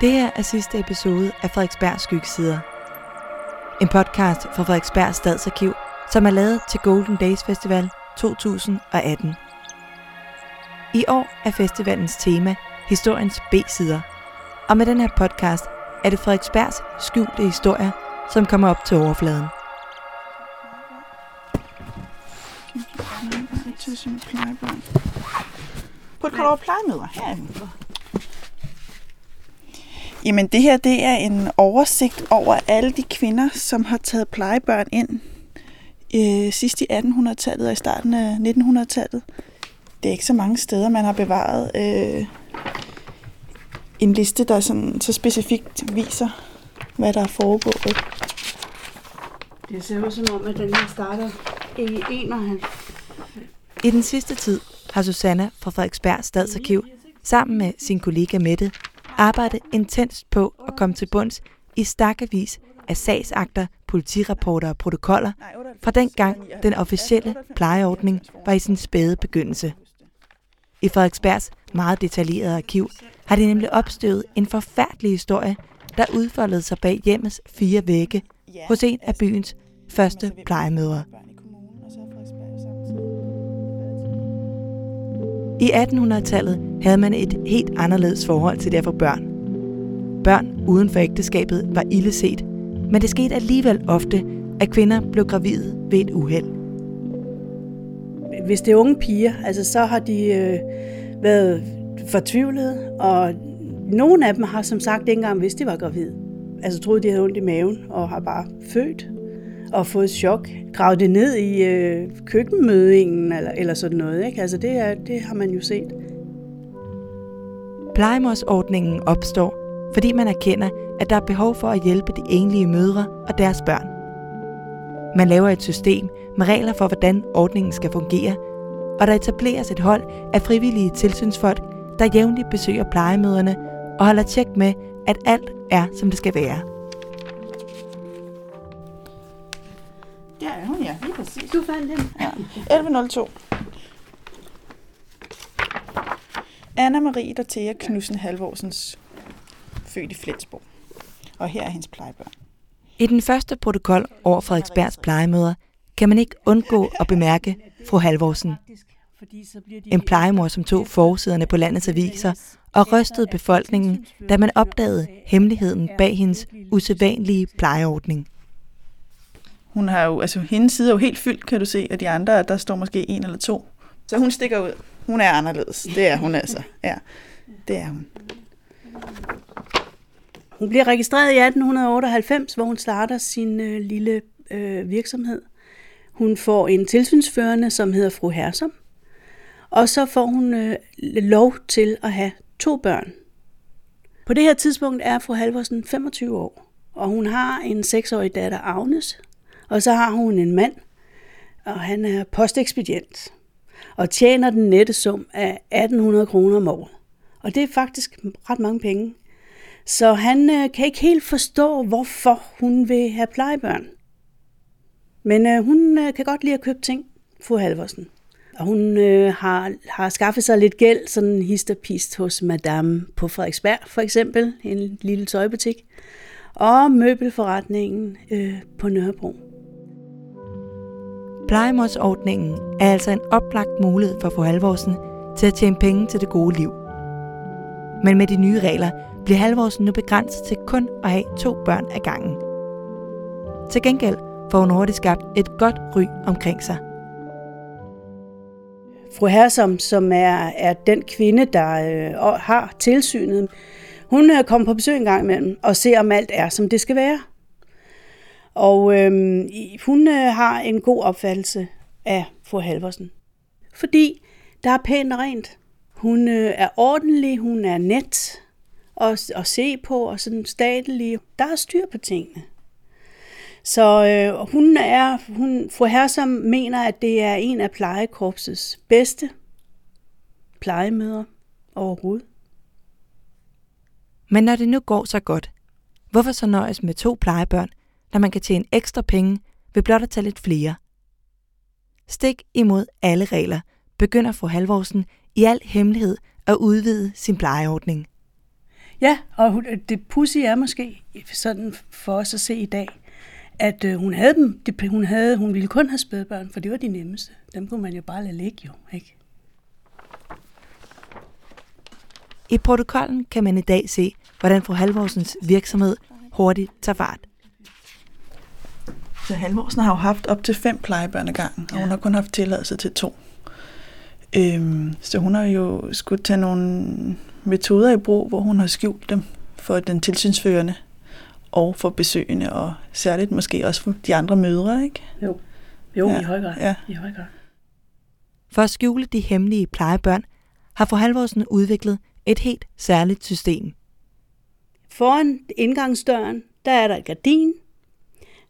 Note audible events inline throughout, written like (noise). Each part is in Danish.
Det her er sidste episode af Frederiksberg Skyggesider. En podcast fra Frederiksberg Stadsarkiv, som er lavet til Golden Days Festival 2018. I år er festivalens tema historiens B-sider. Og med den her podcast er det Frederiksbergs skjulte historier, som kommer op til overfladen. Tilsyn plejebørn. På et kort over plejemøder. herinde. Jamen det her, det er en oversigt over alle de kvinder, som har taget plejebørn ind øh, sidst i 1800-tallet og i starten af 1900-tallet. Det er ikke så mange steder, man har bevaret øh, en liste, der sådan, så specifikt viser, hvad der er foregået. Det ser ud som om, at den her starter i 91. I den sidste tid har Susanna fra Frederiksberg Stadsarkiv sammen med sin kollega Mette arbejdet intenst på at komme til bunds i stakkevis af sagsakter, politirapporter og protokoller fra den gang den officielle plejeordning var i sin spæde begyndelse. I Frederiksbergs meget detaljerede arkiv har de nemlig opstøvet en forfærdelig historie, der udfoldede sig bag hjemmets fire vægge hos en af byens første plejemødre. I 1800-tallet havde man et helt anderledes forhold til det børn. Børn uden for ægteskabet var illeset, men det skete alligevel ofte, at kvinder blev gravide ved et uheld. Hvis det er unge piger, altså så har de øh, været fortvivlede, og nogle af dem har som sagt ikke engang vidst, de var gravide. Altså troede, de havde ondt i maven, og har bare født og fået chok. Gravet det ned i øh, køkkenmødingen eller, eller sådan noget. Ikke? Altså det, er, det har man jo set. Plejemorsordningen opstår, fordi man erkender, at der er behov for at hjælpe de enlige mødre og deres børn. Man laver et system med regler for, hvordan ordningen skal fungere, og der etableres et hold af frivillige tilsynsfolk, der jævnligt besøger plejemøderne og holder tjek med, at alt er, som det skal være. Præcis. Du fandt den? Ja. 1102. Anna Marie Dorthea Knudsen Halvorsens født i Flensborg. Og her er hendes plejebørn. I den første protokol over Frederiksbergs plejemøder kan man ikke undgå at bemærke fru Halvorsen. En plejemor, som tog forsiderne på landets aviser og rystede befolkningen, da man opdagede hemmeligheden bag hendes usædvanlige plejeordning. Hun har jo, altså hendes side er jo helt fyldt, kan du se, og de andre, der står måske en eller to. Så hun stikker ud. Hun er anderledes. Det er hun altså. Ja, det er hun. Hun bliver registreret i 1898, hvor hun starter sin øh, lille øh, virksomhed. Hun får en tilsynsførende, som hedder fru Hersom. Og så får hun øh, lov til at have to børn. På det her tidspunkt er fru Halvorsen 25 år, og hun har en seksårig datter, Agnes, og så har hun en mand, og han er postekspedient, og tjener den nette sum af 1800 kroner om året. Og det er faktisk ret mange penge. Så han øh, kan ikke helt forstå, hvorfor hun vil have plejebørn. Men øh, hun øh, kan godt lide at købe ting, fru Halvorsen. Og hun øh, har, har skaffet sig lidt gæld, sådan histerpist hos Madame på Frederiksberg, for eksempel, en lille tøjbutik. Og møbelforretningen øh, på Nørrebro. Plejemorsordningen er altså en oplagt mulighed for for Halvorsen til at tjene penge til det gode liv. Men med de nye regler bliver Halvorsen nu begrænset til kun at have to børn ad gangen. Til gengæld får hun hurtigt skabt et godt ry omkring sig. Fru Hersom, som er, er den kvinde, der øh, har tilsynet, hun øh, kommer på besøg en gang imellem og ser, om alt er, som det skal være. Og øh, hun øh, har en god opfattelse af fru Halvorsen. Fordi der er pænt og rent. Hun øh, er ordentlig, hun er net at, at se på, og sådan statelig. Der er styr på tingene. Så øh, hun er, hun, fru Hersom mener, at det er en af plejekorpsets bedste plejemøder overhovedet. Men når det nu går så godt, hvorfor så nøjes med to plejebørn, når man kan tjene ekstra penge ved blot at tage lidt flere? Stik imod alle regler begynder fru Halvorsen i al hemmelighed at udvide sin plejeordning. Ja, og det pussy er måske sådan for os at se i dag, at øh, hun havde dem, det, hun, havde, hun ville kun have spædbørn, for det var de nemmeste. Dem kunne man jo bare lade ligge jo, ikke? I protokollen kan man i dag se, hvordan fru Halvorsens virksomhed hurtigt tager fart. Så Halvorsen har jo haft op til fem plejebørn ad gangen, og hun har kun haft tilladelse til to. Øhm, så hun har jo skulle tage nogle metoder i brug, hvor hun har skjult dem for den tilsynsførende og for besøgende, og særligt måske også for de andre mødre, ikke? Jo, jo Ja, i høj grad. ja. I høj grad. For at skjule de hemmelige plejebørn, har fru Halvorsen udviklet et helt særligt system. Foran indgangsdøren, der er der et gardin.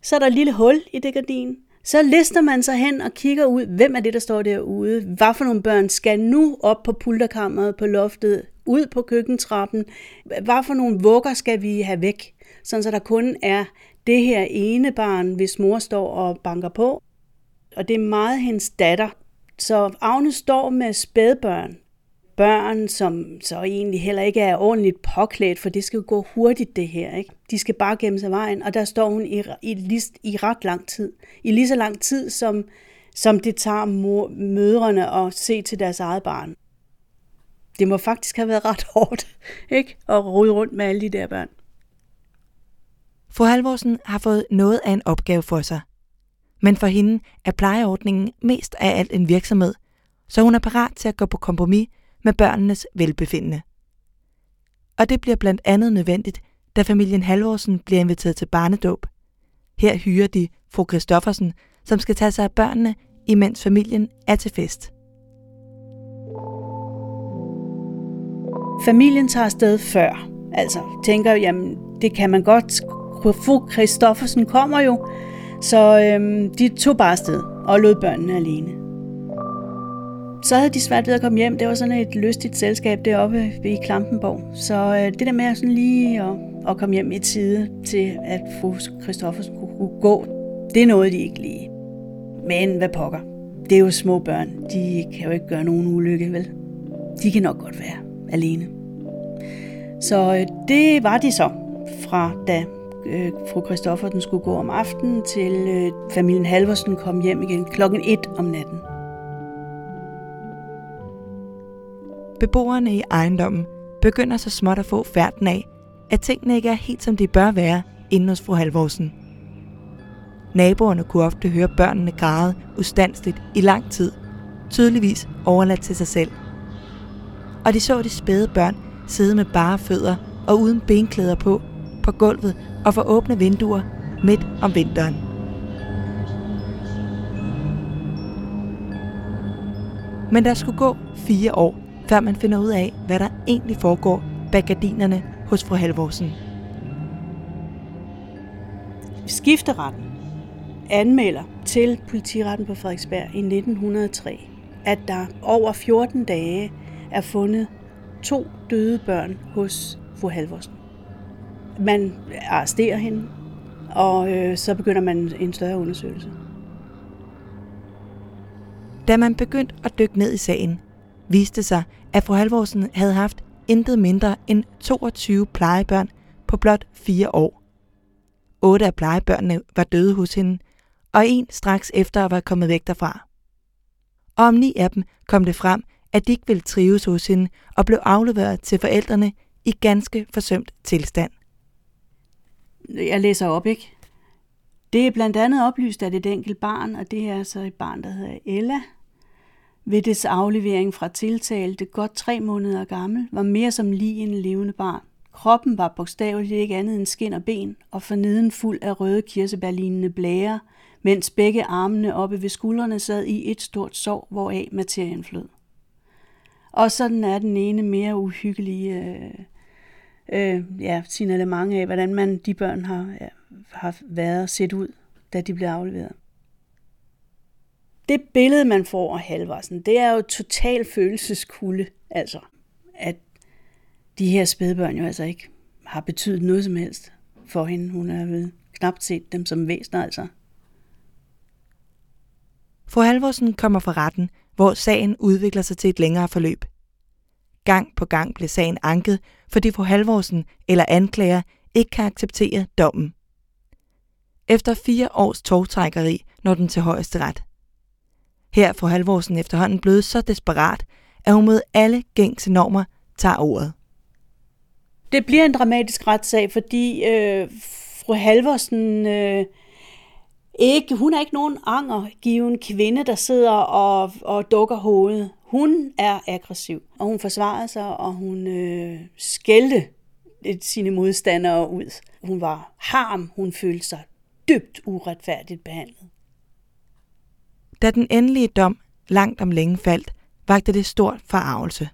Så er der et lille hul i det gardin. Så lister man sig hen og kigger ud, hvem er det, der står derude? Hvad for nogle børn skal nu op på pulterkammeret, på loftet, ud på køkkentrappen? Hvad for nogle vugger skal vi have væk? Sådan så der kun er det her ene barn, hvis mor står og banker på. Og det er meget hendes datter. Så Agnes står med spædbørn, børn, som så egentlig heller ikke er ordentligt påklædt, for det skal jo gå hurtigt det her. Ikke? De skal bare gemme sig vejen, og der står hun i, i, i ret lang tid. I lige så lang tid, som, som det tager mor, mødrene at se til deres eget barn. Det må faktisk have været ret hårdt, (laughs) ikke? At rode rundt med alle de der børn. Fru Halvorsen har fået noget af en opgave for sig. Men for hende er plejeordningen mest af alt en virksomhed, så hun er parat til at gå på kompromis med børnenes velbefindende. Og det bliver blandt andet nødvendigt, da familien Halvorsen bliver inviteret til barnedåb. Her hyrer de fru Kristoffersen, som skal tage sig af børnene, imens familien er til fest. Familien tager afsted før. Altså tænker, jamen det kan man godt. Fru Kristoffersen kommer jo, så øhm, de tog bare afsted og lod børnene alene. Så havde de svært ved at komme hjem. Det var sådan et lystigt selskab deroppe i Klampenborg. Så øh, det der med at sådan lige at, at komme hjem i tide til, at fru Christoffersen kunne, kunne gå, det nåede de ikke lige. Men hvad pokker. Det er jo små børn. De kan jo ikke gøre nogen ulykke, vel? De kan nok godt være alene. Så øh, det var de så, fra da øh, fru Christoffer den skulle gå om aftenen, til øh, familien Halvorsen kom hjem igen klokken 1 om natten. Beboerne i ejendommen begynder så småt at få færden af, at tingene ikke er helt som de bør være inden hos fru Halvorsen. Naboerne kunne ofte høre børnene græde ustandsligt i lang tid, tydeligvis overladt til sig selv. Og de så de spæde børn sidde med bare fødder og uden benklæder på, på gulvet og for åbne vinduer midt om vinteren. Men der skulle gå fire år, før man finder ud af, hvad der egentlig foregår bag gardinerne hos fru Halvorsen. Skifteretten anmelder til politiretten på Frederiksberg i 1903, at der over 14 dage er fundet to døde børn hos fru Halvorsen. Man arresterer hende, og øh, så begynder man en større undersøgelse. Da man begyndte at dykke ned i sagen, viste sig, at fru Halvorsen havde haft intet mindre end 22 plejebørn på blot fire år. Otte af plejebørnene var døde hos hende, og en straks efter var kommet væk derfra. Og om ni af dem kom det frem, at de ikke ville trives hos hende og blev afleveret til forældrene i ganske forsømt tilstand. Jeg læser op, ikke? Det er blandt andet oplyst, at et enkelt barn, og det er så et barn, der hedder Ella, ved dets aflevering fra tiltalte, godt tre måneder gammel, var mere som lige en levende barn. Kroppen var bogstaveligt ikke andet end skin og ben, og forneden fuld af røde kirsebærlignende blære, mens begge armene oppe ved skuldrene sad i et stort sår, hvoraf materien flød. Og sådan er den ene mere uhyggelige øh, øh, ja, signalement af, hvordan man de børn har, ja, har været set ud, da de blev afleveret. Det billede, man får af Halvarsen, det er jo total følelseskulde, altså at de her spædbørn jo altså ikke har betydet noget som helst for hende. Hun har vel knap set dem som væsener, altså. Fru Halvorsen kommer fra retten, hvor sagen udvikler sig til et længere forløb. Gang på gang blev sagen anket, fordi fru Halvorsen eller anklager ikke kan acceptere dommen. Efter fire års togtrækkeri når den til højeste ret. Her får Halvorsen efterhånden blevet så desperat, at hun mod alle gængse normer tager ordet. Det bliver en dramatisk retssag, fordi øh, fru Halvorsen øh, ikke, hun er ikke nogen angergiven kvinde, der sidder og, og dukker hovedet. Hun er aggressiv, og hun forsvarede sig, og hun øh, skældte sine modstandere ud. Hun var harm, hun følte sig dybt uretfærdigt behandlet. Da den endelige dom langt om længe faldt, vagte det stort forarvelse.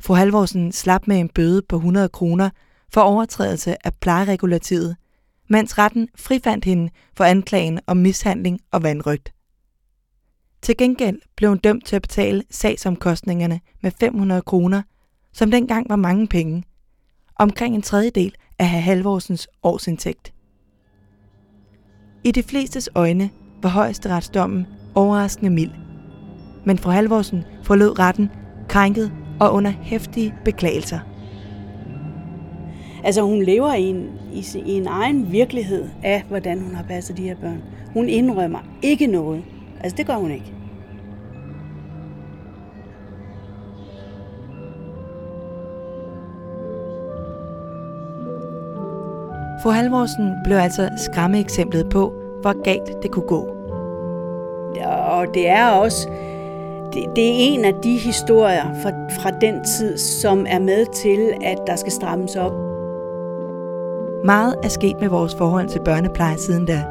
Fru Halvorsen slap med en bøde på 100 kroner for overtrædelse af plejeregulativet, mens retten frifandt hende for anklagen om mishandling og vandrygt. Til gengæld blev hun dømt til at betale sagsomkostningerne med 500 kroner, som dengang var mange penge, omkring en tredjedel af herr Halvorsens årsindtægt. I de flestes øjne var højesteretsdommen overraskende mild, men fru Halvorsen forlod retten krænket og under hæftige beklagelser. Altså hun lever i en, i, i en egen virkelighed af, hvordan hun har passet de her børn. Hun indrømmer ikke noget. Altså det gør hun ikke. Fru Halvorsen blev altså skræmmeeksemplet på, hvor galt det kunne gå. Og det er også det, det er en af de historier fra, fra den tid, som er med til, at der skal strammes op. Meget er sket med vores forhold til børnepleje siden da,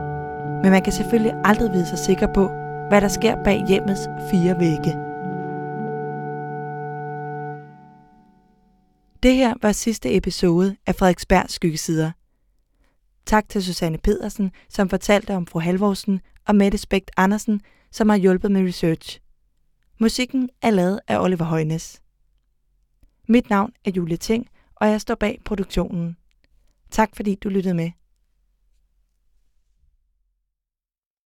men man kan selvfølgelig aldrig vide sig sikker på, hvad der sker bag hjemmets fire vægge. Det her var sidste episode af Frederiksbergs Skyggesider. Tak til Susanne Pedersen, som fortalte om fru Halvorsen, og Mette Spægt Andersen, som har hjulpet med research. Musikken er lavet af Oliver Højnes. Mit navn er Julie Ting, og jeg står bag produktionen. Tak fordi du lyttede med.